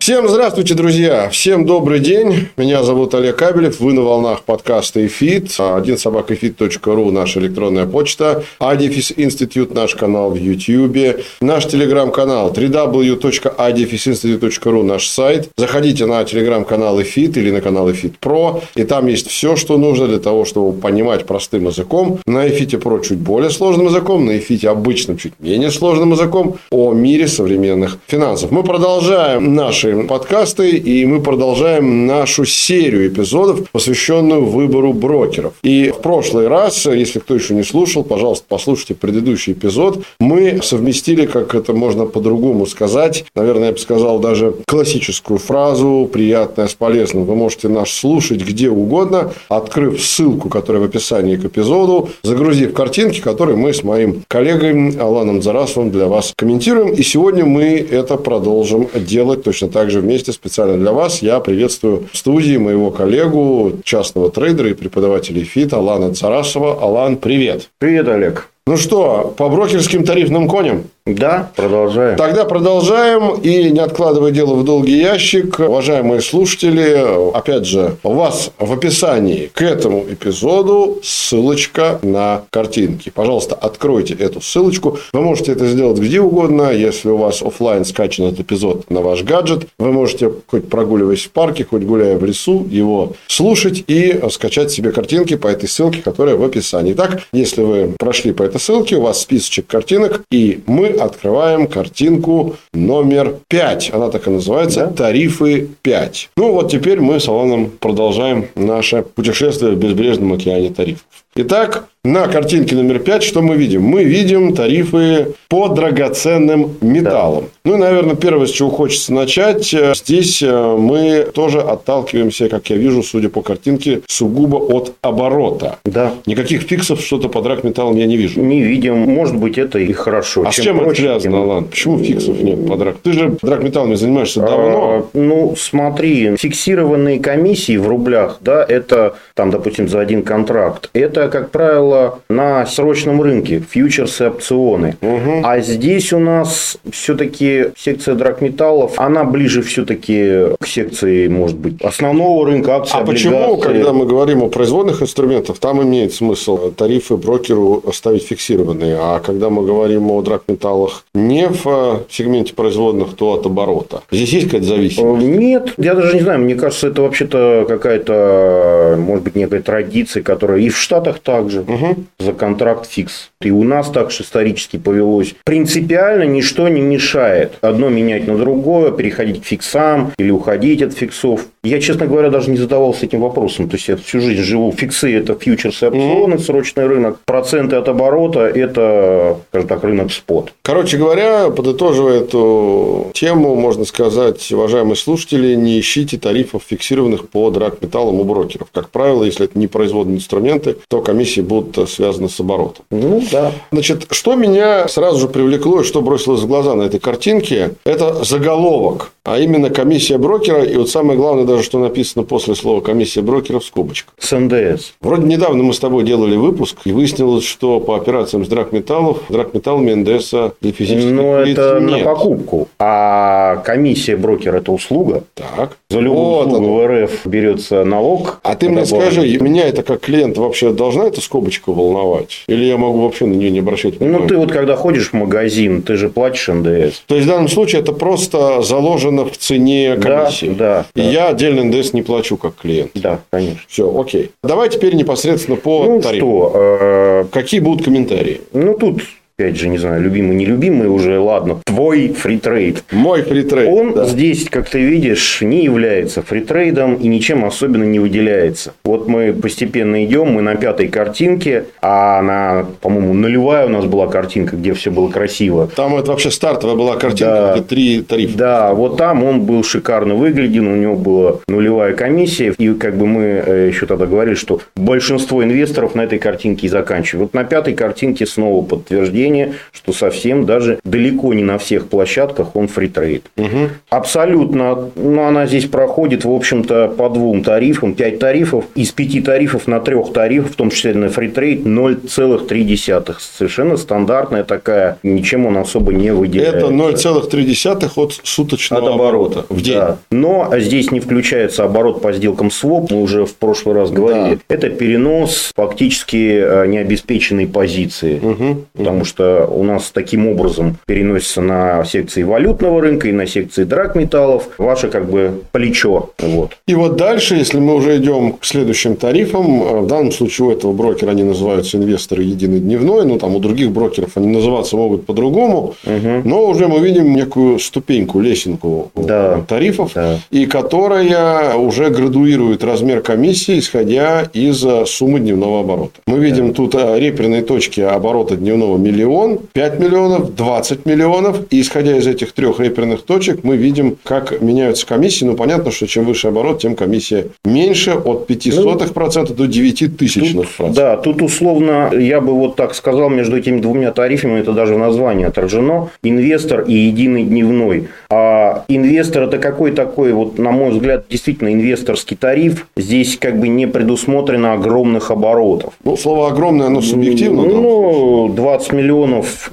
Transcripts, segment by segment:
Всем здравствуйте, друзья! Всем добрый день! Меня зовут Олег Кабелев. Вы на волнах подкаста «Эфит». Один собакаэфит.ру наша электронная почта. Адифис Институт наш канал в YouTube. Наш телеграм-канал www.adifisinstitute.ru наш сайт. Заходите на телеграм-канал «Эфит» или на канал «Эфит Про». И там есть все, что нужно для того, чтобы понимать простым языком. На «Эфите Про» чуть более сложным языком, на «Эфите» обычным чуть менее сложным языком о мире современных финансов. Мы продолжаем наши слушаем подкасты, и мы продолжаем нашу серию эпизодов, посвященную выбору брокеров. И в прошлый раз, если кто еще не слушал, пожалуйста, послушайте предыдущий эпизод. Мы совместили, как это можно по-другому сказать, наверное, я бы сказал даже классическую фразу «приятное с полезным». Вы можете нас слушать где угодно, открыв ссылку, которая в описании к эпизоду, загрузив картинки, которые мы с моим коллегой Аланом Зарасовым для вас комментируем. И сегодня мы это продолжим делать точно так также вместе специально для вас я приветствую в студии моего коллегу, частного трейдера и преподавателя ФИТ Алана Царасова. Алан, привет. Привет, Олег. Ну что, по брокерским тарифным коням? Да, продолжаем. Тогда продолжаем. И не откладывая дело в долгий ящик, уважаемые слушатели, опять же, у вас в описании к этому эпизоду ссылочка на картинки. Пожалуйста, откройте эту ссылочку. Вы можете это сделать где угодно. Если у вас офлайн скачан этот эпизод на ваш гаджет, вы можете хоть прогуливаясь в парке, хоть гуляя в лесу, его слушать и скачать себе картинки по этой ссылке, которая в описании. Итак, если вы прошли по этой ссылке, у вас списочек картинок, и мы открываем картинку номер 5. Она так и называется. Да? Тарифы 5. Ну, вот теперь мы с Аланом продолжаем наше путешествие в безбрежном океане тарифов. Итак, на картинке номер 5 что мы видим? Мы видим тарифы по драгоценным металлам. Да. Ну и, наверное, первое, с чего хочется начать. Э, здесь э, мы тоже отталкиваемся, как я вижу, судя по картинке, сугубо от оборота. Да. Никаких фиксов что-то по драгметаллам я не вижу. Не видим. Может быть, это и хорошо. А чем с чем проще, это связано, тем... Алан? Почему фиксов нет по драг? Ты же драгметаллами занимаешься давно. А, ну, смотри, фиксированные комиссии в рублях, да, это, там, допустим, за один контракт. Это, как правило, на срочном рынке, фьючерсы, опционы. Угу. А здесь у нас все-таки секция драгметаллов, она ближе все-таки к секции, может быть, основного рынка акций, А облигации. почему, когда мы говорим о производных инструментах, там имеет смысл тарифы брокеру оставить фиксированные, а когда мы говорим о драгметаллах не в сегменте производных, то от оборота. Здесь есть какая-то зависимость? Нет, я даже не знаю, мне кажется, это вообще-то какая-то, может быть, некая традиция, которая и в Штатах также угу. за контракт фикс. И у нас так же исторически повелось. Принципиально ничто не мешает одно менять на другое, переходить к фиксам или уходить от фиксов. Я, честно говоря, даже не задавался этим вопросом. То есть, я всю жизнь живу. Фиксы – это фьючерсы, опционы, mm-hmm. срочный рынок. Проценты от оборота – это, скажем так, рынок спот. Короче говоря, подытоживая эту тему, можно сказать, уважаемые слушатели, не ищите тарифов фиксированных по драгметаллам у брокеров. Как правило, если это не производные инструменты, то комиссии будут связаны с оборотом. Ну, да. Значит, что меня сразу же привлекло и что бросилось в глаза на этой картинке – это заголовок, а именно комиссия брокера. И вот самое главное даже, что написано после слова комиссия брокера в скобочках. С НДС. Вроде недавно мы с тобой делали выпуск, и выяснилось, что по операциям с драгметаллов, драгметаллами НДС для физических Но лиц это нет. на покупку. А комиссия брокера – это услуга. Так. За любую вот услугу в РФ берется налог. А ты мне скажи, меня это как клиент вообще должна эта скобочка волновать? Или я могу вообще на нее не обращать внимания? Ну, ты вот когда ходишь в магазин, ты же платишь НДС. То есть, в данном случае это просто заложено в цене комиссии. Да, да. И да. я отдельно НДС не плачу как клиент. Да, конечно. Все, окей. Давай теперь непосредственно по ну, тарифу. Что? Э, Какие будут комментарии? Ну, тут опять же, не знаю, любимый, нелюбимый уже, ладно, твой FreeTrade. Мой FreeTrade. Он да. здесь, как ты видишь, не является FreeTrade ом и ничем особенно не выделяется. Вот мы постепенно идем, мы на пятой картинке, а на, по-моему, нулевая у нас была картинка, где все было красиво. Там это вообще стартовая была картинка, да. где три тарифа. Да, вот там он был шикарно выглядел, у него была нулевая комиссия, и как бы мы э, еще тогда говорили, что большинство инвесторов на этой картинке и заканчивают. Вот на пятой картинке снова подтверждение, что совсем даже далеко не на всех площадках он FreeTrade. Угу. Абсолютно. Ну, она здесь проходит, в общем-то, по двум тарифам. Пять тарифов. Из пяти тарифов на трех тарифов, в том числе на FreeTrade, 0,3. Совершенно стандартная такая. Ничем он особо не выделяется. Это 0,3 от суточного от оборота в день. Да. Но здесь не включается оборот по сделкам своп. Мы уже в прошлый раз говорили. Да. Это перенос фактически э, необеспеченной позиции. Угу. Потому что у нас таким образом переносится на секции валютного рынка и на секции драгметаллов ваше как бы плечо. Вот. И вот дальше, если мы уже идем к следующим тарифам, э, в данном случае у этого брокера они называются инвесторы единый дневной, ну там у других брокеров они называться могут по-другому, угу. но уже мы видим некую ступеньку, лесенку да. тарифов, да. и которая уже градуирует размер комиссии, исходя из э, суммы дневного оборота. Мы видим да. тут э, реперные точки оборота дневного миллион, 5 миллионов, 20 миллионов. И исходя из этих трех реперных точек, мы видим, как меняются комиссии. Ну, понятно, что чем выше оборот, тем комиссия меньше от 0,05% ну, до 9 тысячных процентов. Да, тут условно, я бы вот так сказал, между этими двумя тарифами, это даже в названии отражено, инвестор и единый дневной. А инвестор это какой такой, вот на мой взгляд, действительно инвесторский тариф. Здесь как бы не предусмотрено огромных оборотов. Ну, слово огромное, оно субъективно. Ну, 20 миллионов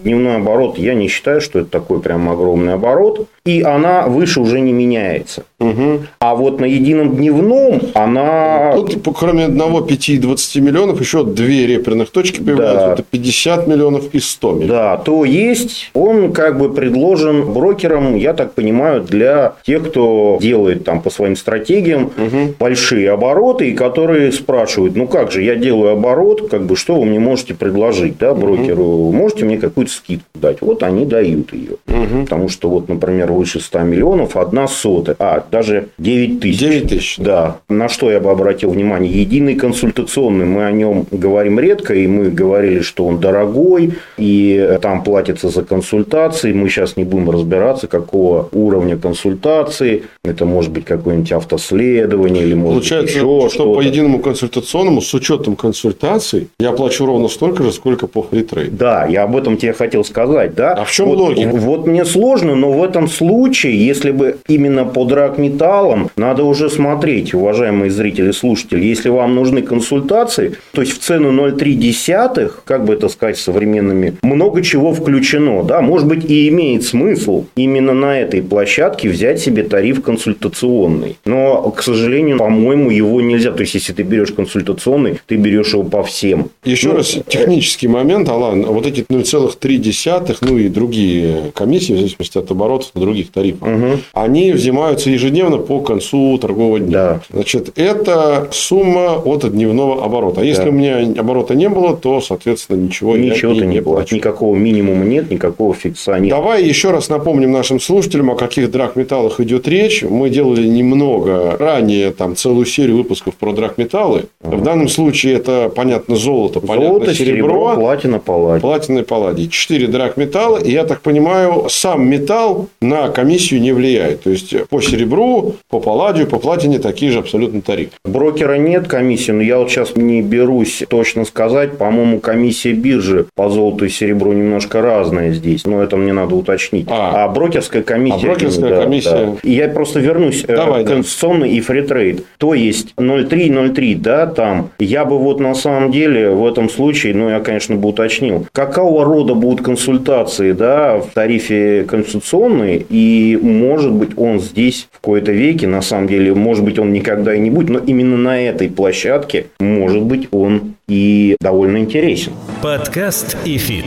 дневной оборот, я не считаю, что это такой прям огромный оборот. И она выше уже не меняется. Угу. А вот на едином дневном она... Тут, кроме одного 5 и 20 миллионов, еще две реперных точки появляются. Да. Это 50 миллионов и 100 миллионов. Да, то есть он как бы предложен брокерам, я так понимаю, для тех, кто делает там по своим стратегиям угу. большие обороты, и которые спрашивают, ну как же, я делаю оборот, как бы что вы мне можете предложить, да, брокеру, угу. Можете мне какую-то скидку дать? Вот они дают ее. Угу. Потому что вот, например, выше 100 миллионов, одна сотая, а, даже 9 тысяч. 9 тысяч. Да. На что я бы обратил внимание? Единый консультационный. Мы о нем говорим редко, и мы говорили, что он дорогой, и там платится за консультации. Мы сейчас не будем разбираться, какого уровня консультации. Это может быть какое-нибудь автоследование или может Получается, быть еще что что-то. по единому консультационному с учетом консультаций я плачу ровно столько же, сколько по фритрейд. Да, я об этом тебе хотел сказать. Да? А в чем вот, логика? Вот мне сложно, но в этом случае, если бы именно по драгметаллам, надо уже смотреть, уважаемые зрители, слушатели, если вам нужны консультации, то есть в цену 0,3, как бы это сказать современными, много чего включено. Да? Может быть, и имеет смысл именно на этой площадке взять себе тариф консультационный. Но, к сожалению, по-моему, его нельзя. То есть, если ты берешь консультационный, ты берешь его по всем. Еще ну, раз, технический момент, Алан, вот эти 0,3, ну и другие комиссии, в зависимости от оборотов на других тарифах, угу. они взимаются ежедневно по концу торгового дня. Да. Значит, это сумма от дневного оборота. А если да. у меня оборота не было, то, соответственно, ничего, ничего я ты не плачу. Никакого минимума нет, никакого фикса нет. Давай еще раз напомним нашим слушателям, о каких драгметаллах идет речь. Мы делали немного ранее там целую серию выпусков про драгметаллы. Ага. В данном случае это, понятно, золото, понятно, золото, серебро, серебро платина, палладий. Платина и палладий. Четыре драгметалла. И я так понимаю, сам металл на комиссию не влияет. То есть, по серебру, по палладию, по платине такие же абсолютно тарифы. Брокера нет комиссии, но я вот сейчас не берусь точно сказать. По-моему, комиссия биржи по золоту и серебру немножко разная здесь. Но это мне надо уточнить. А, а брокерская комиссия... А брокерская да, комиссия... Да. И я просто вернусь. Э, Давай, э, конституционный да. и фритрейд. То есть 0,3-0,3, да, там. Я бы вот на самом деле в этом случае, ну, я, конечно, бы уточнил, какого рода будут консультации, да, в тарифе консультационный, и может быть он здесь в кои-то веки, на самом деле, может быть он никогда и не будет, но именно на этой площадке, может быть, он и довольно интересен. Подкаст ИФИТ.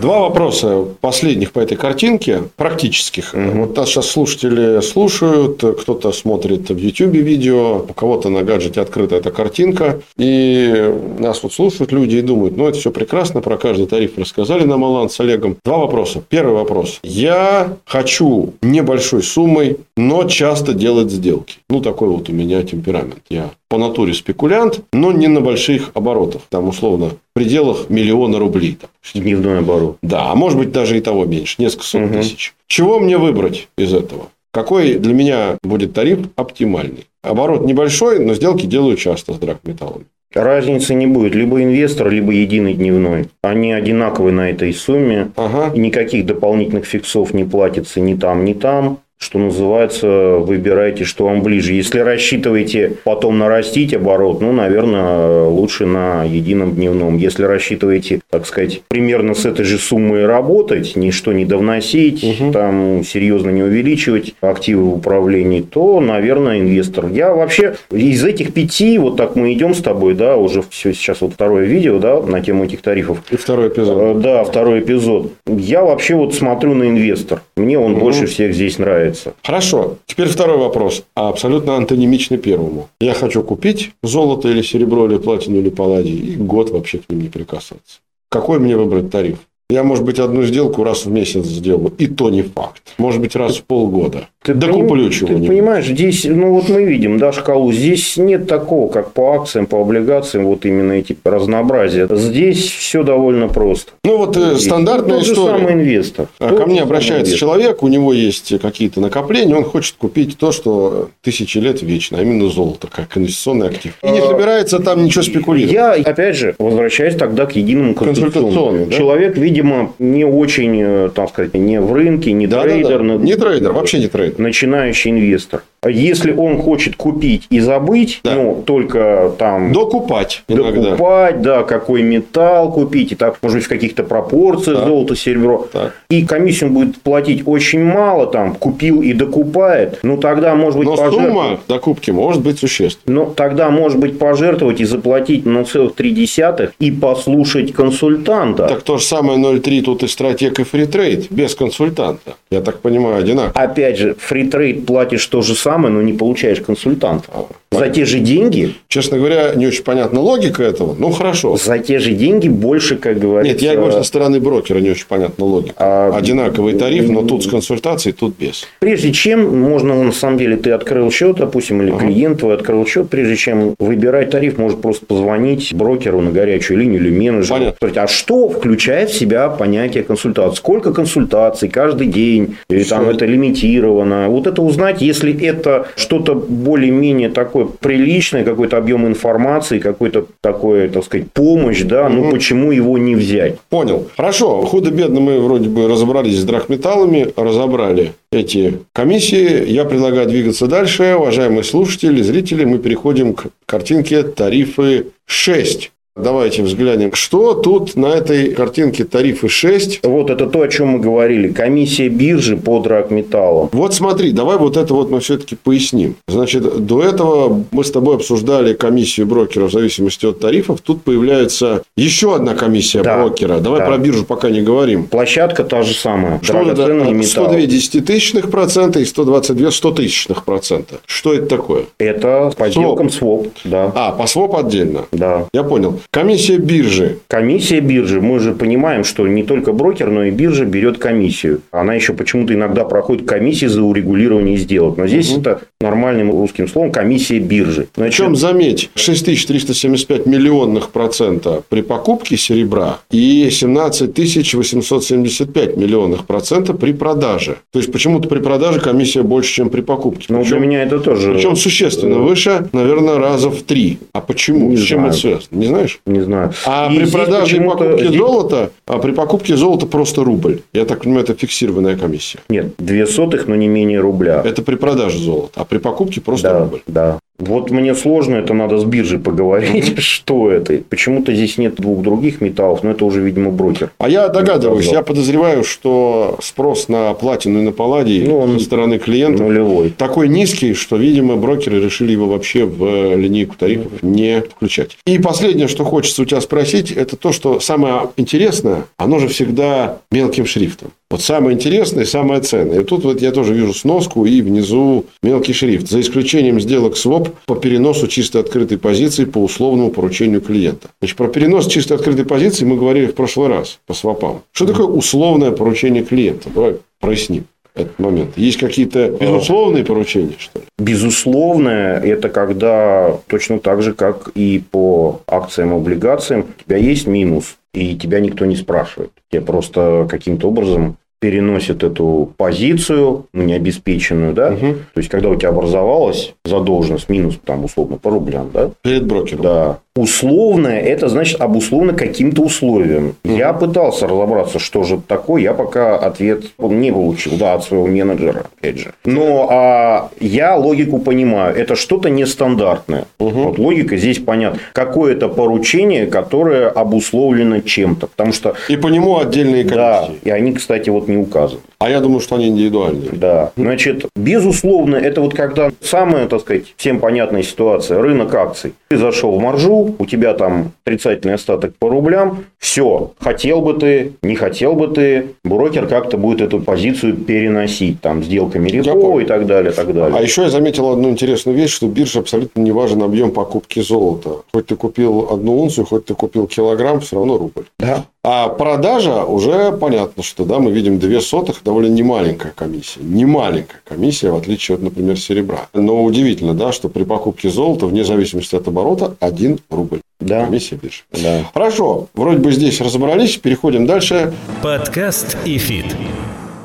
Два вопроса последних по этой картинке, практических. Угу. Вот нас сейчас слушатели слушают, кто-то смотрит в YouTube видео, у кого-то на гаджете открыта эта картинка, и нас вот слушают люди и думают, ну, это все прекрасно, про каждый тариф рассказали нам Алан с Олегом. Два вопроса. Первый вопрос. Я хочу небольшой суммой, но часто делать сделки. Ну, такой вот у меня темперамент. Я по натуре спекулянт, но не на больших оборотах. Там, условно, в пределах миллиона рублей. Там. Дневной оборот. Да, а может быть, даже и того меньше. Несколько сот угу. тысяч. Чего мне выбрать из этого? Какой для меня будет тариф оптимальный? Оборот небольшой, но сделки делаю часто с драгметаллами. Разницы не будет. Либо инвестор, либо единый дневной. Они одинаковые на этой сумме. Ага. И никаких дополнительных фиксов не платится ни там, ни там что называется, выбирайте, что вам ближе. Если рассчитываете потом нарастить оборот, ну, наверное, лучше на едином дневном. Если рассчитываете, так сказать, примерно с этой же суммой работать, ничто не довносить, угу. там серьезно не увеличивать активы в управлении, то, наверное, инвестор. Я вообще из этих пяти, вот так мы идем с тобой, да, уже все сейчас вот второе видео, да, на тему этих тарифов. И второй эпизод. Э, да, второй эпизод. Я вообще вот смотрю на инвестор. Мне он угу. больше всех здесь нравится нравится. Хорошо. Теперь второй вопрос. А абсолютно антонимичный первому. Я хочу купить золото или серебро, или платину, или палладий, и год вообще к ним не прикасаться. Какой мне выбрать тариф? Я, может быть, одну сделку раз в месяц сделаю. И то не факт. Может быть, раз в полгода. Ты да поним... чего-нибудь. Ты понимаешь, здесь, ну вот мы видим, да, шкалу. Здесь нет такого, как по акциям, по облигациям, вот именно эти разнообразия. Здесь все довольно просто. Ну вот э, здесь. стандартная Тот история. самый инвестор. А Тот ко мне обращается человек, у него есть какие-то накопления, он хочет купить то, что тысячи лет вечно, а именно золото, как инвестиционный актив. И не а, собирается там ничего спекулировать. Я, опять же, возвращаюсь тогда к единому консультационному. Да? Человек, видимо, не очень, э, так сказать, не в рынке, не да, трейдер. Да, да. Не трейдер, вообще не трейдер начинающий инвестор. Если он хочет купить и забыть, да. ну, только там... Докупать. Докупать, да, какой металл купить, и так, может быть, в каких-то пропорциях да. золото, серебро. Да. И комиссию он будет платить очень мало, там, купил и докупает, ну, тогда, может быть, Но пожертвовать... сумма докупки может быть существенной. Ну, тогда, может быть, пожертвовать и заплатить на целых три десятых и послушать консультанта. Так то же самое 0,3 тут и стратег и FreeTrade без консультанта. Я так понимаю, одинаково. Опять же, FreeTrade платишь то же самое самое, но не получаешь консультанта. За те же деньги. Честно говоря, не очень понятна логика этого. Ну, хорошо. За те же деньги больше, как говорится... Нет, я говорю со стороны брокера, не очень понятна логика. А... Одинаковый тариф, но тут с консультацией, тут без. Прежде чем, можно, на самом деле, ты открыл счет, допустим, или ага. клиент твой открыл счет, прежде чем выбирать тариф, может просто позвонить брокеру на горячую линию или менеджеру. Понятно. Сказать, а что включает в себя понятие консультации? Сколько консультаций каждый день? Или там это лимитировано? Вот это узнать, если это что-то более-менее такое приличное, какой-то объем информации, какой-то такой, так сказать, помощь, да, ну угу. почему его не взять? Понял. Хорошо. Худо-бедно мы вроде бы разобрались с драгметаллами, разобрали эти комиссии. Я предлагаю двигаться дальше. Уважаемые слушатели, зрители, мы переходим к картинке тарифы 6. Давайте взглянем, что тут на этой картинке тарифы 6. Вот это то, о чем мы говорили. Комиссия биржи по драгметаллам. Вот смотри, давай вот это вот мы все-таки поясним. Значит, до этого мы с тобой обсуждали комиссию брокера в зависимости от тарифов. Тут появляется еще одна комиссия да, брокера. Давай да. про биржу пока не говорим. Площадка та же самая. Что это? 102 десятитысячных процента и 122 100 тысячных процента. Что это такое? Это по сделкам своп. Да. А, по своп отдельно? Да. Я понял. Комиссия биржи. Комиссия биржи. Мы же понимаем, что не только брокер, но и биржа берет комиссию. Она еще почему-то иногда проходит комиссии за урегулирование сделок. Но здесь угу. это нормальным русским словом комиссия биржи. Значит, Причем, заметь, 6375 миллионных процента при покупке серебра и 17 875 миллионных процента при продаже. То есть, почему-то при продаже комиссия больше, чем при покупке. Ну, для меня это тоже... Причем существенно выше, наверное, раза в три. А почему? Не С чем знаю. это связано? Не знаешь? Не знаю. А и при продаже и покупке здесь... золота, а при покупке золота просто рубль. Я так понимаю, это фиксированная комиссия. Нет, две сотых, но не менее рубля. Это при продаже золота, а при покупке просто да, рубль. Да. Вот мне сложно, это надо с биржей поговорить, что это. Почему-то здесь нет двух других металлов, но это уже, видимо, брокер. А я догадываюсь, я подозреваю, что спрос на платину и на палладий ну, он со стороны клиента нулевой. такой низкий, что, видимо, брокеры решили его вообще в линейку тарифов не включать. И последнее, что хочется у тебя спросить, это то, что самое интересное, оно же всегда мелким шрифтом. Вот самое интересное и самое ценное. И тут вот я тоже вижу сноску и внизу мелкий шрифт. За исключением сделок своп по переносу чистой открытой позиции по условному поручению клиента. Значит, про перенос чистой открытой позиции мы говорили в прошлый раз по свопам. Что такое условное поручение клиента? Давай проясним этот момент. Есть какие-то безусловные поручения, что ли? Безусловное – это когда точно так же, как и по акциям и облигациям, у тебя есть минус, и тебя никто не спрашивает. Тебе просто каким-то образом переносит эту позицию, ну, необеспеченную, да, угу. то есть, когда у тебя образовалась задолженность, минус, там, условно, по рублям, да. Перед брокером. Да. Условное, это значит обусловлено каким-то условием. Угу. Я пытался разобраться, что же это такое, я пока ответ не получил, да, от своего менеджера, опять же. Но а, я логику понимаю, это что-то нестандартное. Угу. Вот логика здесь понятна. Какое-то поручение, которое обусловлено чем-то, потому что... И по нему отдельные комиссии. Да, и они, кстати, вот не указаны. А я думаю, что они индивидуальные. Да. Значит, безусловно, это вот когда самая, так сказать, всем понятная ситуация, рынок акций. Ты зашел в маржу, у тебя там отрицательный остаток по рублям, все, хотел бы ты, не хотел бы ты, брокер как-то будет эту позицию переносить, там, сделками репо и так далее, так далее. А еще я заметил одну интересную вещь, что биржа абсолютно не важен объем покупки золота. Хоть ты купил одну унцию, хоть ты купил килограмм, все равно рубль. Да. А продажа уже понятно, что да, мы видим две сотых, довольно немаленькая комиссия. Немаленькая комиссия, в отличие от, например, серебра. Но удивительно, да, что при покупке золота, вне зависимости от оборота, 1 рубль. Да. Комиссия биржи. Да. Хорошо, вроде бы здесь разобрались, переходим дальше. Подкаст и фит.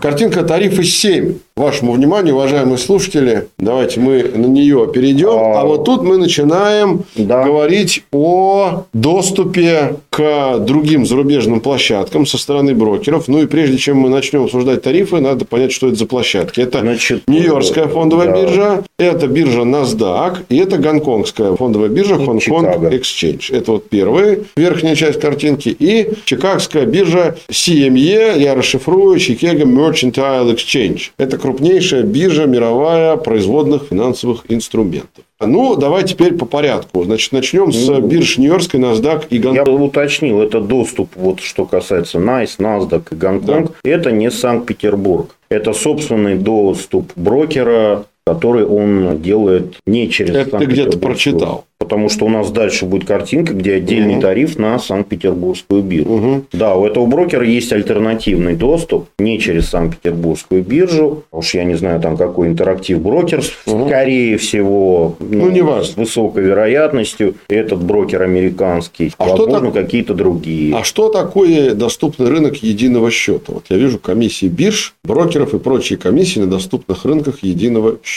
Картинка тарифы 7 вашему вниманию, уважаемые слушатели. Давайте мы на нее перейдем. А, а вот тут мы начинаем да. говорить о доступе к другим зарубежным площадкам со стороны брокеров. Ну и прежде чем мы начнем обсуждать тарифы, надо понять, что это за площадки. Это Нью-Йоркская фондовая да. биржа, это биржа NASDAQ и это гонконгская фондовая биржа Hong Kong Exchange. Это вот первая верхняя часть картинки. И чикагская биржа CME, я расшифрую, Chicago Mercantile Exchange. Это крупнейшая биржа мировая производных финансовых инструментов. Ну, давай теперь по порядку. Значит, начнем с ну, бирж Нью-Йоркской, NASDAQ и Гонконг. Я бы уточнил, это доступ, вот что касается NICE, NASDAQ и Гонконг. Да. Это не Санкт-Петербург. Это собственный доступ брокера, который он делает не через Это ты где-то прочитал потому что у нас дальше будет картинка, где отдельный угу. тариф на Санкт-Петербургскую биржу. Угу. Да, у этого брокера есть альтернативный доступ не через Санкт-Петербургскую биржу. Уж я не знаю, там какой интерактив брокер, угу. скорее всего, ну, ну, не важно. с высокой вероятностью этот брокер американский, а возможно, так... какие-то другие. А что такое доступный рынок единого счета? Вот я вижу комиссии бирж, брокеров и прочие комиссии на доступных рынках единого счета.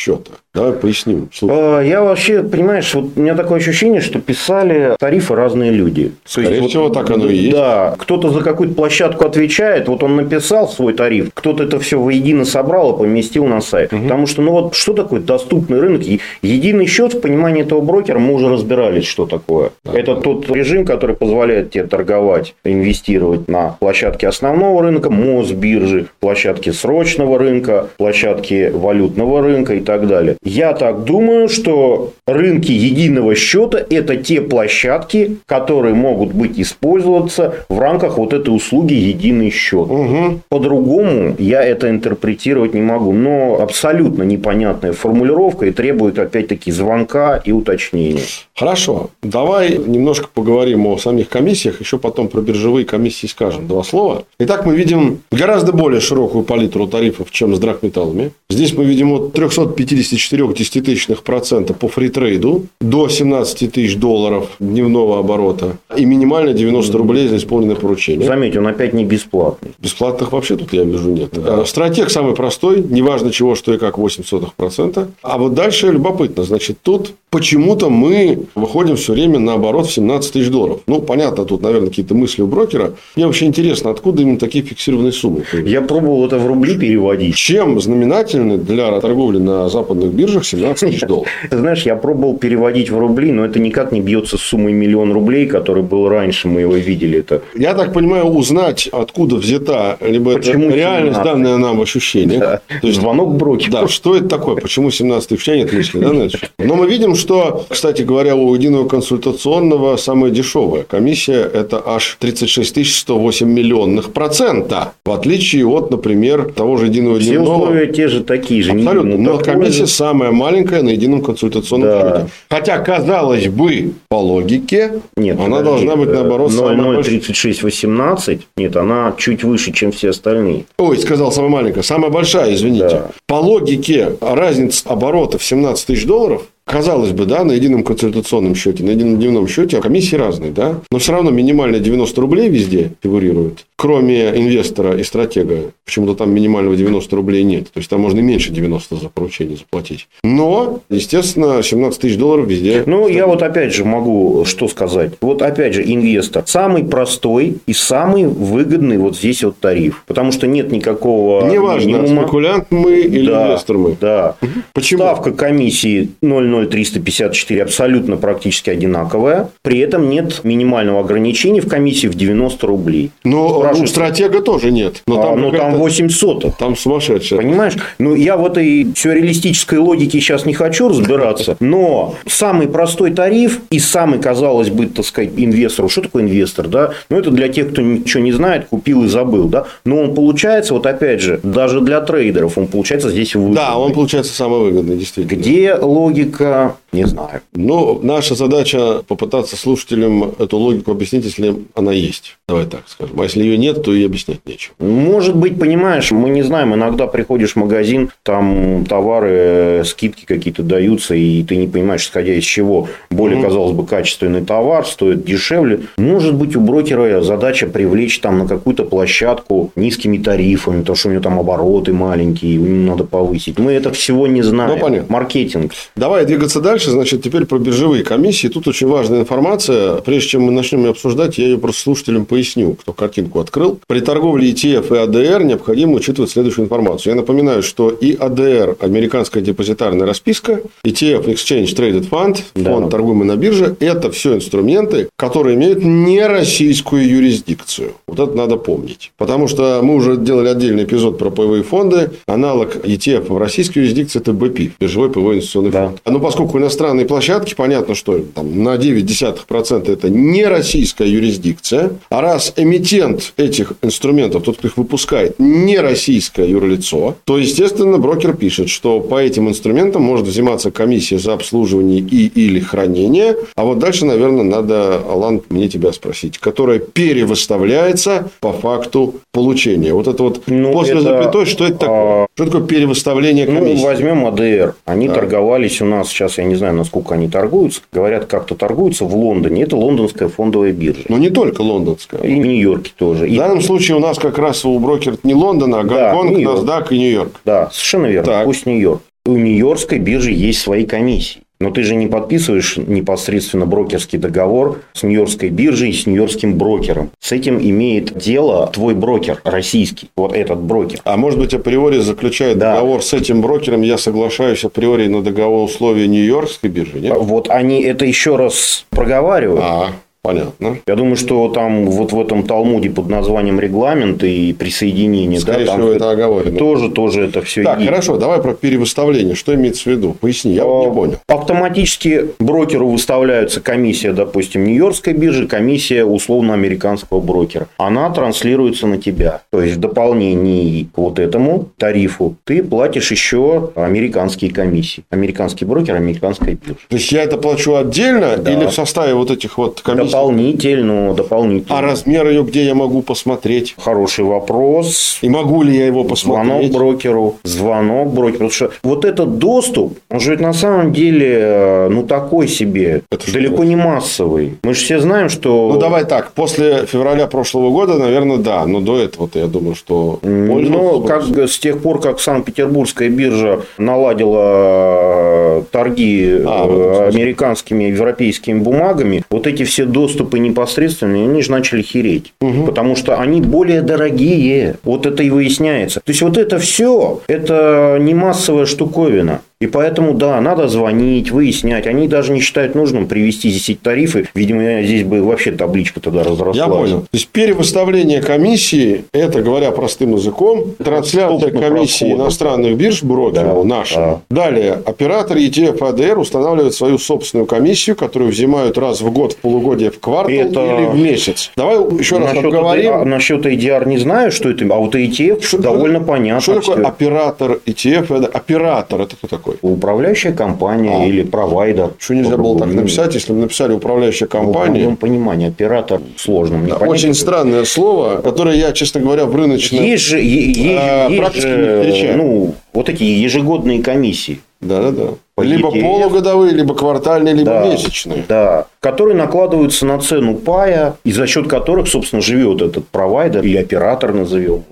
Давай поясним. А, я вообще, понимаешь, вот у меня такое ощущение, что писали тарифы разные люди. Скорее есть, всего, вот, так оно и есть. Да, кто-то за какую-то площадку отвечает, вот он написал свой тариф, кто-то это все воедино собрал и поместил на сайт. Угу. Потому что, ну вот, что такое доступный рынок? Единый счет в понимании этого брокера, мы уже разбирались, что такое. Да. Это тот режим, который позволяет тебе торговать, инвестировать на площадке основного рынка, Мосбиржи, площадке срочного рынка, площадке валютного рынка и так далее. Я так думаю, что рынки единого счета – это те площадки, которые могут быть использоваться в рамках вот этой услуги единый счет. Угу. По-другому я это интерпретировать не могу, но абсолютно непонятная формулировка и требует опять-таки звонка и уточнения. Хорошо, давай немножко поговорим о самих комиссиях, еще потом про биржевые комиссии скажем два слова. Итак, мы видим гораздо более широкую палитру тарифов, чем с драгметаллами. Здесь мы видим от 300 54,1% по фритрейду до 17 тысяч долларов дневного оборота и минимально 90 рублей за исполненное поручение. заметьте он опять не бесплатный. Бесплатных вообще тут, я вижу, нет. Да. А, стратег самый простой, неважно чего, что и как, 0,08%. А вот дальше любопытно. Значит, тут почему-то мы выходим все время наоборот в 17 тысяч долларов. Ну, понятно, тут, наверное, какие-то мысли у брокера. Мне вообще интересно, откуда именно такие фиксированные суммы? Я пробовал это в рубли переводить. Чем знаменательны для торговли на западных биржах 17 тысяч долларов? Ты знаешь, я пробовал переводить в рубли, но это никак не бьется с суммой миллион рублей, который был раньше, мы его видели. Это... Я так понимаю, узнать, откуда взята, либо Почему это реальность, данная нам ощущение. Да. То есть, Звонок брокеру. Да, что это такое? Почему 17 тысяч? нет мысли, да, Но мы видим, что, кстати говоря, у единого консультационного самая дешевая комиссия – это аж 36 108 миллионных процента. В отличие от, например, того же единого Все дневного. условия те же такие же. Абсолютно. Но комиссия же. самая маленькая на едином консультационном да. счете. Хотя, казалось бы, по логике, Нет, она подожди, должна быть, наоборот, 0,03618. Нет, она чуть выше, чем все остальные. Ой, сказал самая маленькая. Самая большая, извините. Да. По логике, разница оборота в 17 тысяч долларов Казалось бы, да, на едином консультационном счете, на едином дневном счете комиссии разные, да, но все равно минимальные 90 рублей везде фигурирует, кроме инвестора и стратега. Почему-то там минимального 90 рублей нет. То есть, там можно и меньше 90 за поручение заплатить. Но, естественно, 17 тысяч долларов везде. Ну, я вот опять же могу что сказать. Вот опять же, инвестор. Самый простой и самый выгодный вот здесь вот тариф. Потому что нет никакого Неважно, минимума. спекулянт мы или да, инвестор мы. Да. Почему? Ставка комиссии 0,0 0,354 абсолютно практически одинаковая. При этом нет минимального ограничения в комиссии в 90 рублей. Но у стратега тоже нет. Но там, а, но там 8 сотых. Там сумасшедшее. Понимаешь? Ну, я в этой сюрреалистической логике сейчас не хочу разбираться, но самый простой тариф и самый, казалось бы, так сказать, инвестору. Что такое инвестор? Да? Ну, это для тех, кто ничего не знает, купил и забыл. Да? Но он получается, вот опять же, даже для трейдеров, он получается здесь выгодный. Да, он получается самый выгодный, действительно. Где логика не знаю. Ну, наша задача попытаться слушателям эту логику объяснить, если она есть. Давай так скажем. А если ее нет, то и объяснять нечего. Может быть, понимаешь, мы не знаем. Иногда приходишь в магазин, там товары, э, скидки какие-то даются, и ты не понимаешь, исходя из чего. Более, mm-hmm. казалось бы, качественный товар стоит дешевле. Может быть, у брокера задача привлечь там на какую-то площадку низкими тарифами, потому что у него там обороты маленькие, ему надо повысить. Мы это всего не знаем. Ну, понятно. Маркетинг. Давай двигаться дальше. Значит, теперь про биржевые комиссии. Тут очень важная информация. Прежде чем мы начнем ее обсуждать, я ее просто слушателям поясню, кто картинку открыл. При торговле ETF и АДР необходимо учитывать следующую информацию. Я напоминаю, что и АДР, американская депозитарная расписка, ETF, Exchange Traded Fund, фонд да. торгуемый на бирже, это все инструменты, которые имеют нероссийскую юрисдикцию. Вот это надо помнить. Потому что мы уже делали отдельный эпизод про паевые фонды. Аналог ETF в российской юрисдикции – это БПИ, биржевой паевой инвестиционный да. фонд. Ну, поскольку иностранные площадки, понятно, что там на 0,9% это не российская юрисдикция. А раз эмитент этих инструментов, тот, кто их выпускает, не российское юрлицо, то, естественно, брокер пишет, что по этим инструментам может взиматься комиссия за обслуживание и или хранение. А вот дальше, наверное, надо, Алан, мне тебя спросить, которая перевыставляется по факту получения. Вот это вот ну, после это, запятой, что это такое? А... Что такое перевыставление ну, комиссии? Ну, возьмем АДР. Они да. торговались у нас сейчас, я не знаю, насколько они торгуются. Говорят, как-то торгуются в Лондоне. Это лондонская фондовая биржа. Но не только лондонская. И в Нью-Йорке тоже. В данном случае у нас как раз у брокера не Лондон, а Гонконг, да, NASDAQ и Нью-Йорк. Да, совершенно верно. Так. Пусть Нью-Йорк. У Нью-Йоркской биржи есть свои комиссии. Но ты же не подписываешь непосредственно брокерский договор с Нью-Йоркской биржей, с нью-йоркским брокером. С этим имеет дело твой брокер российский, вот этот брокер. А может быть, априори заключает да. договор с этим брокером, я соглашаюсь априори на договор условия Нью-Йоркской биржи, нет? Вот они это еще раз проговаривают. А. Понятно. Я думаю, что там вот в этом Талмуде под названием регламент и присоединение. Скорее да, всего, это оговорено. Тоже, тоже это все Так, есть. хорошо, давай про перевыставление. Что имеется в виду? Поясни, я а, не понял. Автоматически брокеру выставляется комиссия, допустим, Нью-Йоркской биржи, комиссия условно-американского брокера. Она транслируется на тебя. То есть, в дополнение к вот этому тарифу ты платишь еще американские комиссии. Американский брокер, американская биржа. То есть, я это плачу отдельно да. или в составе вот этих вот комиссий? Дополнительно, дополнительно. А размер ее где я могу посмотреть? Хороший вопрос. И могу ли я его посмотреть? Звонок брокеру. Звонок брокеру. Потому что вот этот доступ, он же ведь на самом деле, э, ну, такой себе. Это далеко не массовый. Мы же все знаем, что... Ну, давай так. После февраля прошлого года, наверное, да. Но до этого-то я думаю, что... Ну, как с тех пор, как Санкт-Петербургская биржа наладила э, торги А, э, американскими и европейскими бумагами, вот эти все доступы непосредственные, они же начали хереть. Потому что они более дорогие. Вот это и выясняется. То есть, вот это все, это не массовая штуковина. И поэтому, да, надо звонить, выяснять. Они даже не считают нужным привести здесь эти тарифы. Видимо, здесь бы вообще табличка тогда разрослась. Я понял. То есть перевыставление комиссии, это, говоря простым языком, трансляция комиссии прохода. иностранных бирж брокеров Да, наших. Далее, оператор ETF ADR устанавливает свою собственную комиссию, которую взимают раз в год, в полугодие, в квартал Это- или в месяц. Давай еще раз насчет, обговорим. А, насчет ADR не знаю, что это, а вот ETF Что довольно такое- понятно. Что такое оператор ETF? Это Оператор, это кто такой? Управляющая компания А. или провайдер. Что нельзя было так написать, если бы написали управляющая В компания? моем понимании оператор сложным. понять. Очень странное слово, которое я, честно говоря, в рыночном... Есть же, есть, А, есть практически же, не встречаю. ну, вот эти ежегодные комиссии. Да-да-да. По Либо ETF. полугодовые, либо квартальные, либо Да. месячные. Да, которые накладываются на цену пая, и за счет которых, собственно, живет этот провайдер или оператор назовем.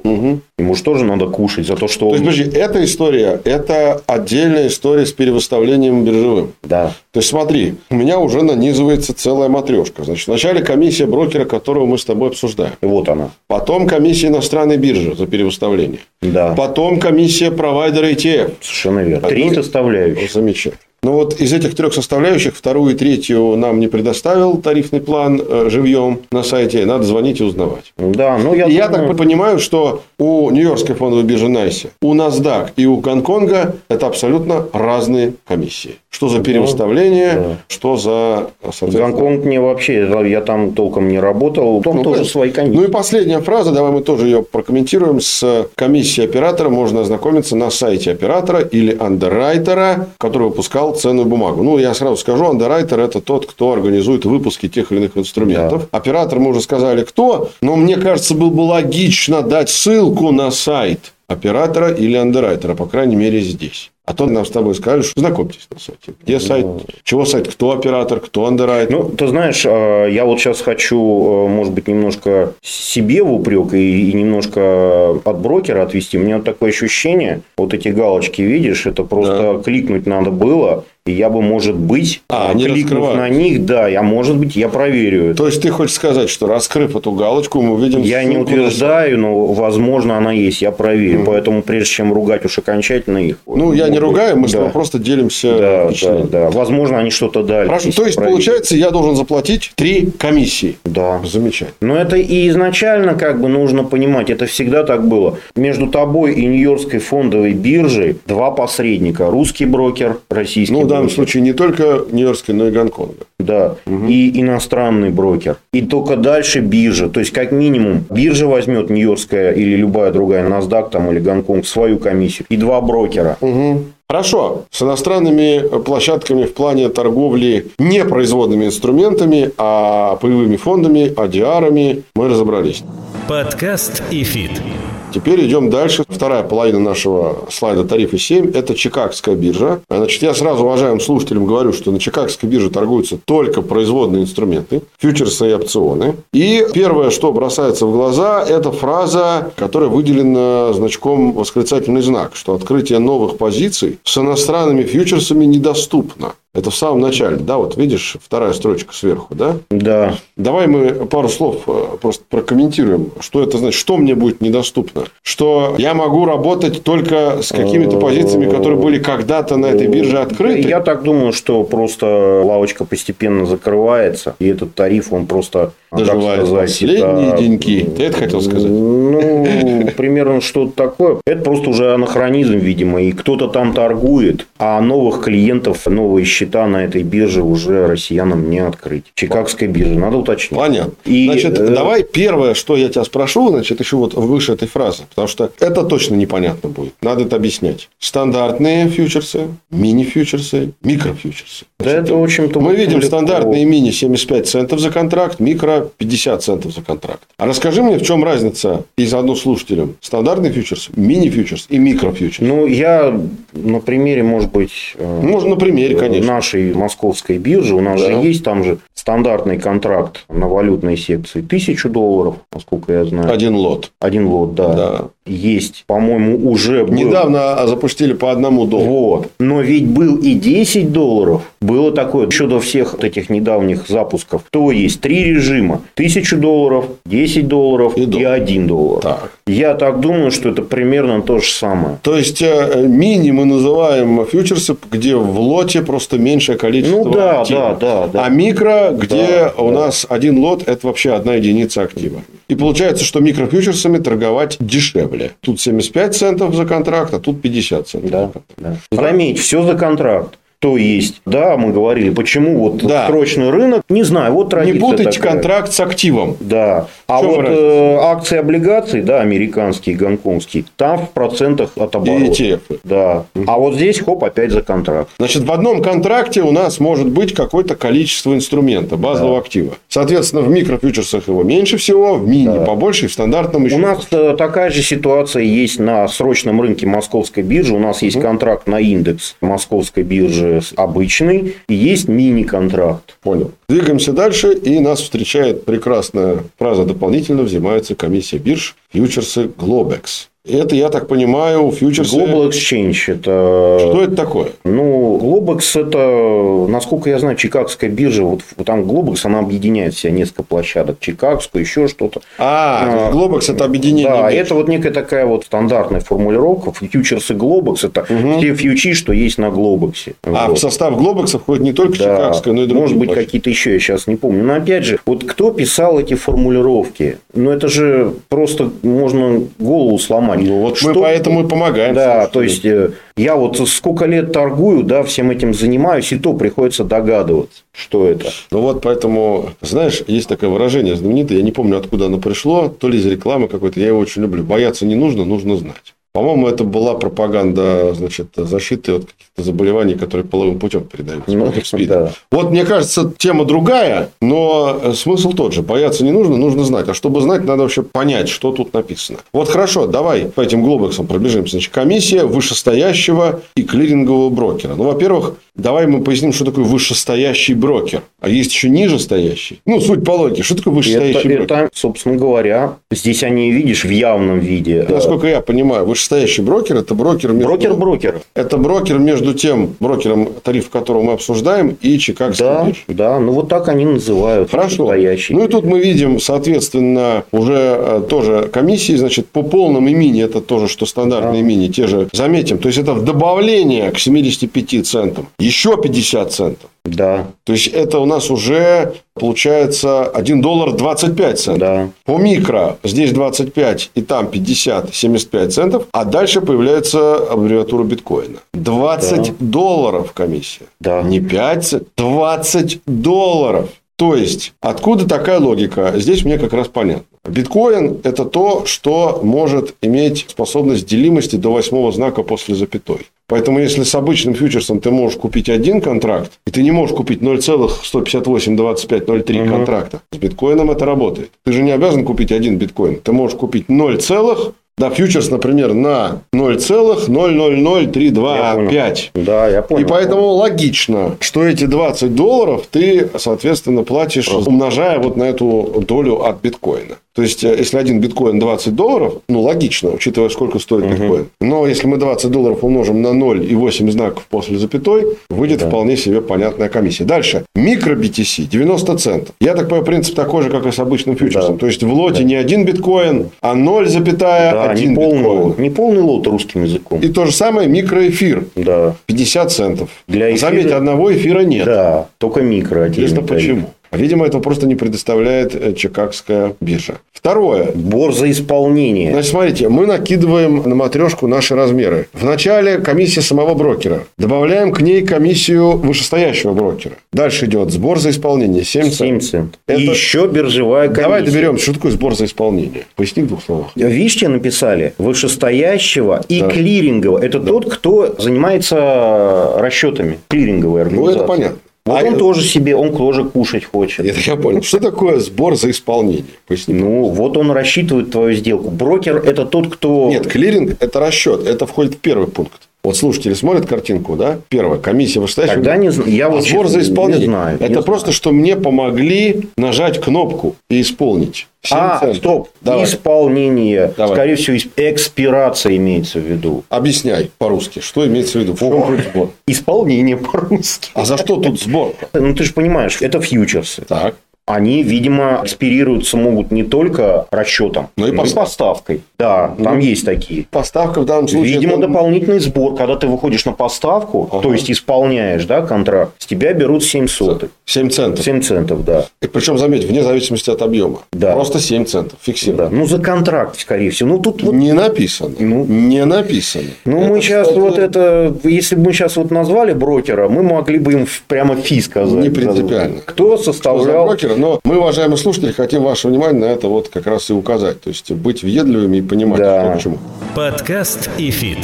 Ему же тоже надо кушать за то, что То есть, он... подожди, эта история, это отдельная история с перевыставлением биржевым. Да. То есть, смотри, у меня уже нанизывается целая матрешка. Значит, вначале комиссия брокера, которого мы с тобой обсуждаем. Вот она. Потом комиссия иностранной биржи за перевыставление. Да. Потом комиссия провайдера ETF. Совершенно верно. Три составляющих. Замечательно. Ну вот из этих трех составляющих вторую и третью нам не предоставил тарифный план э, живьем на сайте. Надо звонить и узнавать. Да, ну Я думаю, так понимаю, что у Нью-Йоркской фондовой биржи Найси, у NASDAQ и у Гонконга это абсолютно разные комиссии. Что за Ну, да. что за. Гонконг мне вообще, я там толком не работал, там Ну, тоже понятно. свои комиссии. Ну и последняя фраза, давай мы тоже ее прокомментируем. С комиссией оператора можно ознакомиться на сайте оператора или андеррайтера, который выпускал ценную бумагу. Ну, я сразу скажу, андеррайтер – это тот, кто организует выпуски тех или иных инструментов. Оператор, мы уже сказали, кто, но мне кажется, было бы логично дать ссылку на сайт оператора или андеррайтера, по крайней мере, здесь. А то нам с тобой скажешь, знакомьтесь на сайте. Где сайт, чего сайт, кто оператор, кто андеррайтер. Ну, ты знаешь, э, я вот сейчас хочу, э, может быть, немножко себе в упрек и, немножко от брокера отвести. У меня вот такое ощущение, вот эти галочки, видишь, это просто кликнуть надо было, и я бы, может быть, А, они кликнув на них, да, я, может быть, я проверю. То есть, ты хочешь сказать, что раскрыв эту галочку, мы увидим Я не утверждаю, но, возможно, она есть, я проверю. Поэтому, прежде чем ругать уж окончательно их... Ну, я не ругаю, мы с тобой просто делимся Да, да, да. Возможно, они что-то дали. Хорошо, то есть, проверить. получается, я должен заплатить три комиссии. Да. Замечательно. Но это и изначально как бы нужно понимать, это всегда так было. Между тобой и Нью-Йоркской фондовой биржей два посредника. Русский брокер, российский Ну, в данном случае не только Нью-Йоркской, но и Гонконга. Да, и иностранный брокер. И только дальше биржа. То есть, как минимум, биржа возьмет Нью-Йоркская или любая другая, NASDAQ там, или Гонконг, свою комиссию. И два брокера. Хорошо. С иностранными площадками в плане торговли не производными инструментами, а паевыми фондами, ADR-ами мы разобрались. Подкаст ИФИТ. Теперь идем дальше. Вторая половина нашего слайда тарифа 7 – это Чикагская биржа. Значит, я сразу уважаемым слушателям говорю, что на Чикагской бирже торгуются только производные инструменты, фьючерсы и опционы. И первое, что бросается в глаза, это фраза, которая выделена значком восклицательный знак, что открытие новых позиций с иностранными фьючерсами недоступно. Это в самом начале, да, вот видишь, вторая строчка сверху, да? Да. Давай мы пару слов э, просто прокомментируем, что это значит, что мне будет недоступно. Что я могу работать только с какими-то позициями, которые были когда-то на этой бирже открыты. Я так думаю, что просто лавочка постепенно закрывается, и этот тариф, он просто... Доживает сказать, последние это- деньки. Ты это хотел сказать? Ну, примерно что-то такое. Это просто уже анахронизм, видимо, и кто-то там торгует, а новых клиентов, новые счета на этой бирже уже россиянам не открыть. Чикагской бирже, надо уточнить. Понятно. И, значит, э, давай первое, что я тебя спрошу, значит, еще вот выше этой фразы, потому что это точно непонятно будет. Надо это объяснять. Стандартные фьючерсы, мини-фьючерсы, микрофьючерсы. Да это, в общем-то, Мы видим стандартные мини 75 центов за контракт, микро 50 центов за контракт. А расскажи мне, в чем разница и заодно слушателям стандартный фьючерс, мини-фьючерс и микрофьючерс. Ну, я на примере, может быть, э, Можно на примере, конечно. Нашей московской биржи, у нас Да. же есть там же стандартный контракт на валютной секции, тысячу долларов, насколько я знаю. Один лот. Один лот, да. Да. Есть, по-моему, уже был. Недавно запустили по одному доллару. Вот. Но ведь был и 10 долларов. Было такое, еще до всех вот этих недавних запусков. То есть три режима. 1000 долларов, 10 долларов И и, доллар. 1 доллар. Так. Я так думаю, что это примерно то же самое. То есть э, мини мы называем фьючерсы, где в лоте просто меньшее количество Ну да, актива. да, да, да. А микро, где Да, у да. нас один лот, это вообще одна единица актива. И получается, что микрофьючерсами торговать дешевле. Тут 75 центов за контракт, а тут 50 центов. Да, да. Заметь, все за контракт. То есть, да, мы говорили, почему вот Да. срочный рынок, не знаю, вот Не традиция путайте такая. контракт с активом. Да. А чем вот э, акции облигаций, да, американские, гонконгские, там в процентах от И оборота. ETF. Да. А вот здесь, хоп, опять за контракт. Значит, в одном контракте у нас может быть какое-то количество инструмента, базового актива. Соответственно, в микрофьючерсах его меньше всего, в мини Да. побольше, и в стандартном еще У нас э, такая же ситуация есть на срочном рынке московской биржи. У нас есть контракт на индекс московской биржи обычный и есть мини-контракт. Понял. Двигаемся дальше, и нас встречает прекрасная фраза дополнительно взимается комиссия бирж фьючерсы Globex. Это, я так понимаю, фьючерсы... Global Exchange это... Что это такое? Ну, Globex это, насколько я знаю, Чикагская биржа. Вот там Globex, она объединяет в себя несколько площадок. Чикагскую, еще что-то. А, А, Globex это объединение Да, бирж. это вот некая такая вот стандартная формулировка. Фьючерсы Globex это все фьючи, что есть на Globex. А Вот. в состав Globex входит не только Да, Чикагская, но и другие может быть, какие-то еще, я сейчас не помню. Но опять же, вот кто писал эти формулировки? Ну, это же просто можно голову сломать. Ну, вот мы Что- поэтому и помогаем. Да, то есть э, я вот сколько лет торгую, да, всем этим занимаюсь, и то приходится догадываться, что это. Ну вот поэтому, знаешь, есть такое выражение знаменитое, я не помню, откуда оно пришло, то ли из рекламы какой-то, я его очень люблю. Бояться не нужно, нужно знать. По-моему, это была пропаганда значит, защиты от каких-то заболеваний, которые половым путем передаются. Ну, да. Вот, мне кажется, тема другая, но э, смысл тот же. Бояться не нужно, нужно знать. А чтобы знать, надо вообще понять, что тут написано. Вот хорошо, давай по этим глобексам пробежимся. Значит, комиссия вышестоящего и клирингового брокера. Ну, во-первых, давай мы поясним, что такое вышестоящий брокер. А есть еще нижестоящий. Ну, суть по логике. Что такое Это, вышестоящий брокер? это, собственно говоря, здесь они, видишь, в явном виде. Э, Насколько я понимаю, вышестоящий брокер – это брокер между... Брокер-брокер. Это брокер между тем брокером, тариф которого мы обсуждаем, и Чикагской Да, биржей. да, ну вот так они называют. Хорошо. Настоящий. Ну и тут мы видим, соответственно, уже э, тоже комиссии, значит, по полным и мини, это тоже, что стандартные мини, те же заметим. То есть, это в добавление к 75 центам еще 50 центов. Да, То есть, это у нас уже получается 1 доллар 25 центов. да. По микро здесь 25 и там 50, 75 центов, а дальше появляется аббревиатура биткоина. 20 Да. долларов комиссия. Да. Не 5, цент, 20 долларов. То есть, откуда такая логика? Здесь мне как раз понятно. Биткоин – это то, что может иметь способность делимости до восьмого знака после запятой. Поэтому, если с обычным фьючерсом ты можешь купить один контракт, и ты не можешь купить 0,1582503 контракта, с биткоином это работает. Ты же не обязан купить один биткоин. Ты можешь купить 0, да, фьючерс, например, на 0,000325. Да, я понял. И поэтому логично, что эти 20 долларов ты, соответственно, платишь, умножая вот на эту долю от биткоина. То есть, э, если один биткоин 20 долларов, ну, логично, учитывая, сколько стоит биткоин. Но если мы 20 долларов умножим на 0 и 8 знаков после запятой, выйдет вполне себе понятная комиссия. Дальше. Микро BTC 90 центов. Я так понимаю, принцип такой же, как и с обычным фьючерсом. Да. То есть, в лоте не один биткоин, а 0,1 да, не биткоин. полный, не полный лот русским языком. И то же самое микроэфир. Да, 50 центов. Для эфира- Заметь, одного эфира нет. да, только микро отдельный тариф. почему? Видимо, этого просто не предоставляет э, Чикагская биржа. Второе. Бор за исполнение. Значит, смотрите, мы накидываем на матрешку наши размеры. Вначале комиссия самого брокера. Добавляем к ней комиссию вышестоящего брокера. Дальше идет сбор за исполнение 7 7 центов. центов. Это- И еще биржевая комиссия. Давай доберемся, что такое сбор за исполнение. Поясни в двух словах. Видишь, тебе написали вышестоящего и Да. клирингового. Это тот, кто занимается расчетами клиринговой Ну, организации. это понятно. Вот А он тоже себе, он тоже кушать хочет. Это я понял. Что такое сбор за исполнение? Поясни. Ну, вот он рассчитывает твою сделку. Брокер – это тот, кто... Нет, клиринг – это расчет. Это входит в первый пункт. Вот слушатели смотрят картинку, да? Первое, комиссия вышестоящего. Тогда не знаю. Я вот сбор за исполнение. не знаю, Это не просто, знаю. что мне помогли нажать кнопку и исполнить. А, центов. стоп. Давай. Исполнение. Давай. Скорее всего, экспирация имеется в виду. Объясняй по-русски, что имеется в виду. В чем тут сбор? Исполнение по-русски. А за что тут сбор? Ну, ты же понимаешь, это фьючерсы. Так. Они, видимо, экспирируются могут не только расчетом, Но и но и поставкой. Да, там Ну, есть такие. Поставка в данном случае... Видимо, это- дополнительный сбор. Когда ты выходишь на поставку, Ага. то есть исполняешь да, контракт, с тебя берут 7 сотых. 7 центов. 7 центов, да. И причем, заметь, вне зависимости от объема. Да. Просто 7 центов. да. Фиксировано. Ну, за контракт, скорее всего. Ну, тут вот Не написано. Ну. не написано. Ну, Это, мы сейчас кстати, вот это, если бы мы сейчас вот назвали брокера, мы могли бы им прямо фи сказать. Не принципиально. Кто что за составлял... брокера, но мы, уважаемые слушатели, хотим ваше внимание на это вот как раз и указать. То есть, быть въедливыми и понимать, Да. что к чему. Подкаст и фит.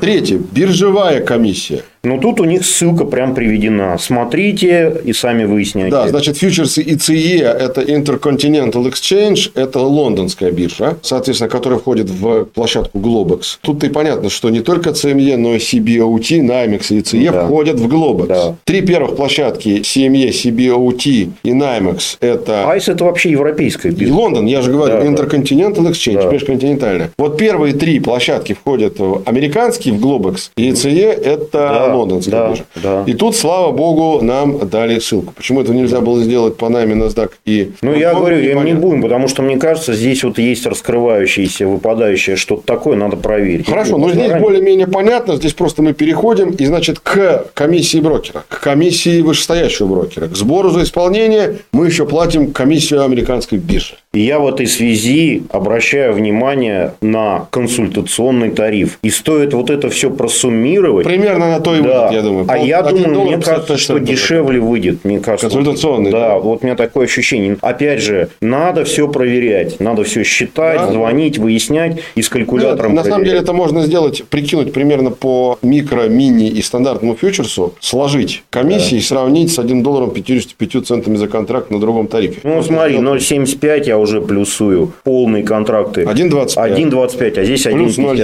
Третье. Биржевая комиссия. Ну, тут у них ссылка прям приведена. Смотрите и сами выясняйте. Да, значит, фьючерсы ICE – это Intercontinental Exchange, это лондонская биржа, соответственно, которая входит в площадку Globex. Тут и понятно, что не только CME, но и CBOT, NYMEX и ICE Да. входят в Globex. Да. Три первых площадки CME, CBOT и NYMEX – это ICE это вообще европейская биржа. Лондон, я же говорю, Да, да. Intercontinental Exchange, Да. межконтинентальная. Вот первые три площадки входят в американский, в Globex, и ECE – это Да, лондонская да, биржа. да. И тут, слава богу, нам дали ссылку. Почему этого нельзя было сделать по найме NASDAQ и... Ну, я говорю, я не непонятно. будем, потому что мне кажется, здесь вот есть раскрывающееся, выпадающее что-то такое, надо проверить. Хорошо, но Ну, здесь более-менее понятно. Здесь просто мы переходим, и, значит, к комиссии брокера, к комиссии вышестоящего брокера, к сбору за исполнение мы еще платим комиссию американской биржи. И я в этой связи обращаю внимание на консультационный тариф. И стоит вот это все просуммировать. Примерно на то и Да. выйдет, я думаю. А я думаю, мне 55 кажется, что дешевле выйдет. Мне кажется, Консультационный, Да, да. вот у меня такое ощущение. Опять же, надо все проверять. Надо все считать, Да. звонить, выяснять и с калькулятором Ну, на самом деле это можно сделать, прикинуть примерно по микро, мини и стандартному фьючерсу, сложить комиссии и сравнить с 1 долларом 55 центами за контракт на другом тарифе. Ну, смотри, 0,75 я уже плюсую. Полные контракты. 1,25. 1,25, а здесь Плюс 1,53.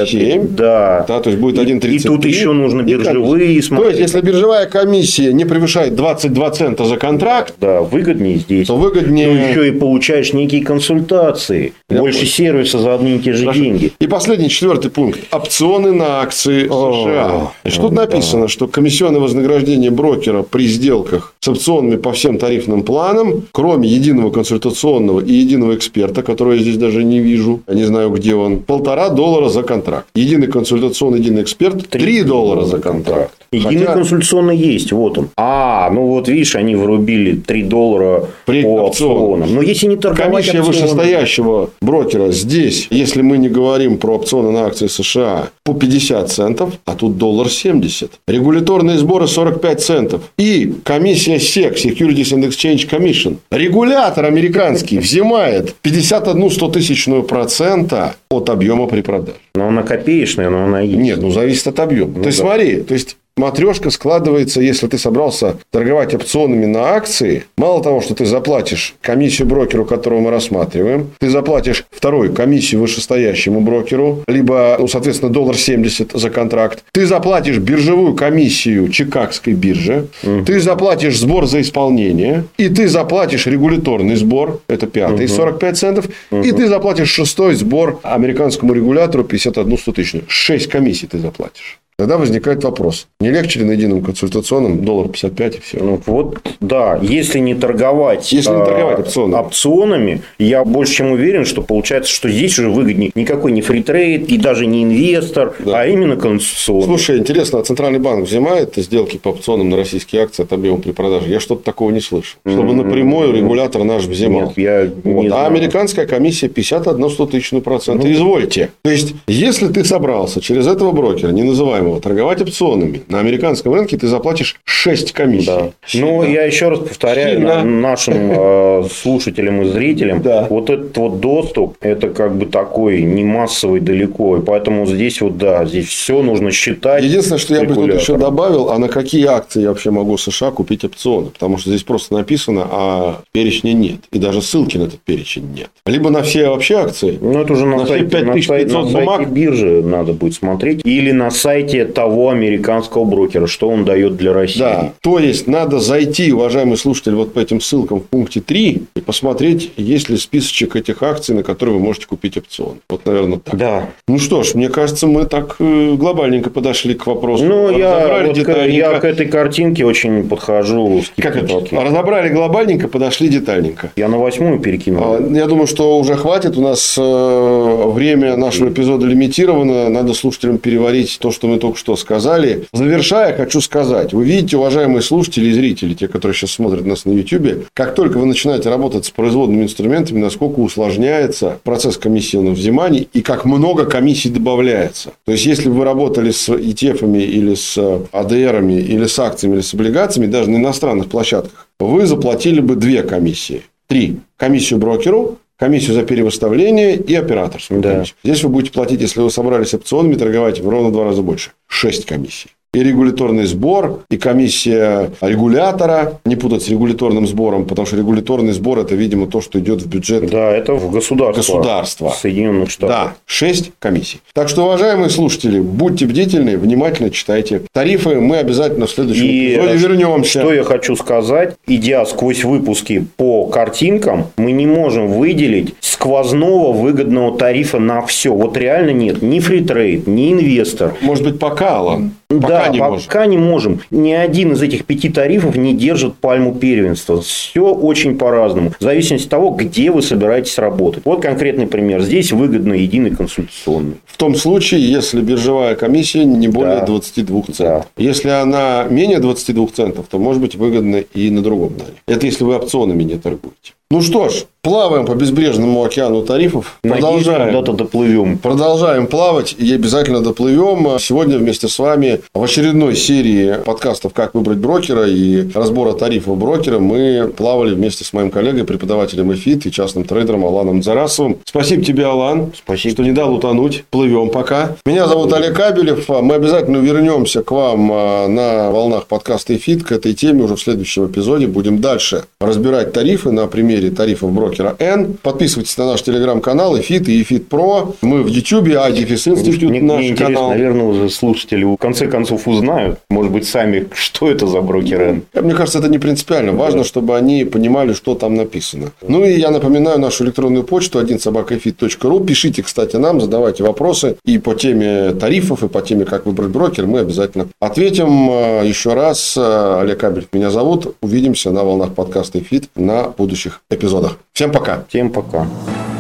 0,7. Да. Да, то есть будет И- 1,33. И тут еще нужно И биржевые комиссия. смотреть. То есть, если биржевая комиссия не превышает 22 цента за контракт, Да, выгоднее здесь. то выгоднее... Ну, еще и получаешь некие консультации. Я Больше понял. сервиса за одни и те же Хорошо. деньги. И последний, четвертый пункт. Опционы на акции США. Значит, тут написано, что комиссионное вознаграждение брокера при сделках с опционами по всем тарифным планам, кроме единого консультационного и единого эксперта, которого я здесь даже не вижу, я не знаю, где он, полтора доллара за контракт. Единый консультационный, единый эксперт, три доллара за контракт. Единый Хотя- консультационный есть, вот он. А, ну вот видишь, они врубили 3 доллара При по опционам. опционам. Но если не торговать Комиссия опционами- вышестоящего брокера здесь, если мы не говорим про опционы на акции США, по 50 центов, а тут доллар 70. Регуляторные сборы 45 центов. И комиссия SEC, Securities and Exchange Commission, регулятор американский взимает 51 стотысячную процента от объема при продаже. Но она копеечная, но она есть. Нет, ну зависит от объема. то есть, да. смотри, то есть матрешка складывается, если ты собрался торговать опционами на акции, мало того, что ты заплатишь комиссию брокеру, которого мы рассматриваем, ты заплатишь второй комиссию вышестоящему брокеру, либо, ну, соответственно, доллар 70 за контракт, ты заплатишь биржевую комиссию Чикагской биржи, ты заплатишь сбор за исполнение, и ты заплатишь регуляторный сбор, это пятый, 45 центов, и ты заплатишь шестой сбор американскому регулятору 51 стотысячную. Шесть комиссий ты заплатишь. Тогда возникает вопрос, не легче ли на едином консультационном доллар 55 и все? Ну, вот, да, если не торговать, Если не а, торговать опционами. опционами, я больше чем уверен, что получается, что здесь уже выгоднее никакой не фритрейд и даже не инвестор, Да. а именно консультационный. Слушай, интересно, а Центральный банк взимает сделки по опционам на российские акции от объема при продаже? Я что-то такого не слышу. Чтобы напрямую регулятор наш взимал. Нет, я Вот. не А знаю. американская комиссия 51 стотысячную процента. Извольте. То есть, если ты собрался через этого брокера, не называемого, торговать опционами, на американском рынке ты заплатишь 6 комиссий. Да. Ну, я еще раз повторяю Сильно. на- нашим э, слушателям и зрителям, Да. вот этот вот доступ, это как бы такой не массовый далеко, и поэтому здесь вот, да, здесь все нужно считать. Единственное, что я бы тут еще добавил, а на какие акции я вообще могу в США купить опционы? Потому что здесь просто написано, а перечня нет. И даже ссылки на этот перечень нет. Либо на все вообще акции, Ну, это уже на, На сайте, на, 5500 сайте, на сайте бумаг? биржи надо будет смотреть. Или на сайте восприятие того американского брокера, что он дает для России. Да, то есть надо зайти, уважаемый слушатель, вот по этим ссылкам в пункте 3 и посмотреть, есть ли списочек этих акций, на которые вы можете купить опцион. Вот, наверное, так. Да. Ну что ж, мне кажется, мы так э, глобальненько подошли к вопросу. Ну, я, вот к, я к этой картинке очень подхожу. Как это? Разобрали глобальненько, подошли детальненько. Я на восьмую перекинул. А, я думаю, что уже хватит. У нас э, время нашего эпизода лимитировано. Надо слушателям переварить то, что мы только что сказали. Завершая, хочу сказать. Вы видите, уважаемые слушатели и зрители, те, которые сейчас смотрят нас на YouTube, как только вы начинаете работать с производными инструментами, насколько усложняется процесс комиссионных взиманий и как много комиссий добавляется. То есть, если вы работали с ETF или с ADR или с акциями, или с облигациями, даже на иностранных площадках, вы заплатили бы две комиссии. Три. Комиссию брокеру, комиссию за перевыставление и операторскую да. комиссию. Здесь вы будете платить, если вы собрались опционами торговать, в ровно два раза больше. Шесть комиссий и регуляторный сбор, и комиссия регулятора, не путать с регуляторным сбором, потому что регуляторный сбор – это, видимо, то, что идет в бюджет Да, это в государство. Государство. Соединенных Штатов. Да, 6 комиссий. Так что, уважаемые слушатели, будьте бдительны, внимательно читайте тарифы. Мы обязательно в следующем и эпизоде вернемся. Что я хочу сказать, идя сквозь выпуски по картинкам, мы не можем выделить сквозного выгодного тарифа на все. Вот реально нет. Ни фритрейд, ни инвестор. Может быть, пока, Алан? Пока да, не пока можем. не можем. Ни один из этих пяти тарифов не держит пальму первенства. Все очень по-разному. В зависимости от того, где вы собираетесь работать. Вот конкретный пример. Здесь выгодно единый консультационный. В том случае, если биржевая комиссия не более да. 22 центов. Да. Если она менее 22 центов, то может быть выгодно и на другом далее. Это если вы опционами не торгуете. Ну что ж, плаваем по безбрежному океану тарифов. Продолжаем. куда-то доплывем. Продолжаем плавать и обязательно доплывем. Сегодня вместе с вами в очередной серии подкастов «Как выбрать брокера» и разбора тарифов брокера мы плавали вместе с моим коллегой, преподавателем ЭФИТ и частным трейдером Аланом Зарасовым. Спасибо тебе, Алан, Спасибо. что не дал утонуть. Плывем пока. Меня зовут Олег Кабелев. Мы обязательно вернемся к вам а, на волнах подкаста ЭФИТ к этой теме уже в следующем эпизоде. Будем дальше разбирать тарифы на примере тарифов брокера N. Подписывайтесь на наш телеграм-канал EFIT и EFIT Pro. Мы в YouTube, iDefis Institute мне, наш мне канал. наверное, уже слушатели в конце концов узнают, может быть, сами, что это за брокер N. Мне кажется, это не принципиально. Важно, чтобы они понимали, что там написано. Ну, и я напоминаю нашу электронную почту 1 собакаэфит.ру. Пишите, кстати, нам, задавайте вопросы и по теме тарифов, и по теме, как выбрать брокер. Мы обязательно ответим. Еще раз, Олег Кабель меня зовут. Увидимся на волнах подкаста «Эфит» на будущих эпизодах. Всем пока. Всем пока.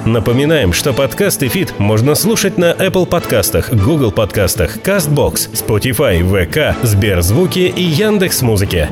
Напоминаем, что подкасты «Фит» можно слушать на Apple подкастах, Google подкастах, CastBox, Spotify, VK, Сберзвуки и Яндекс.Музыке.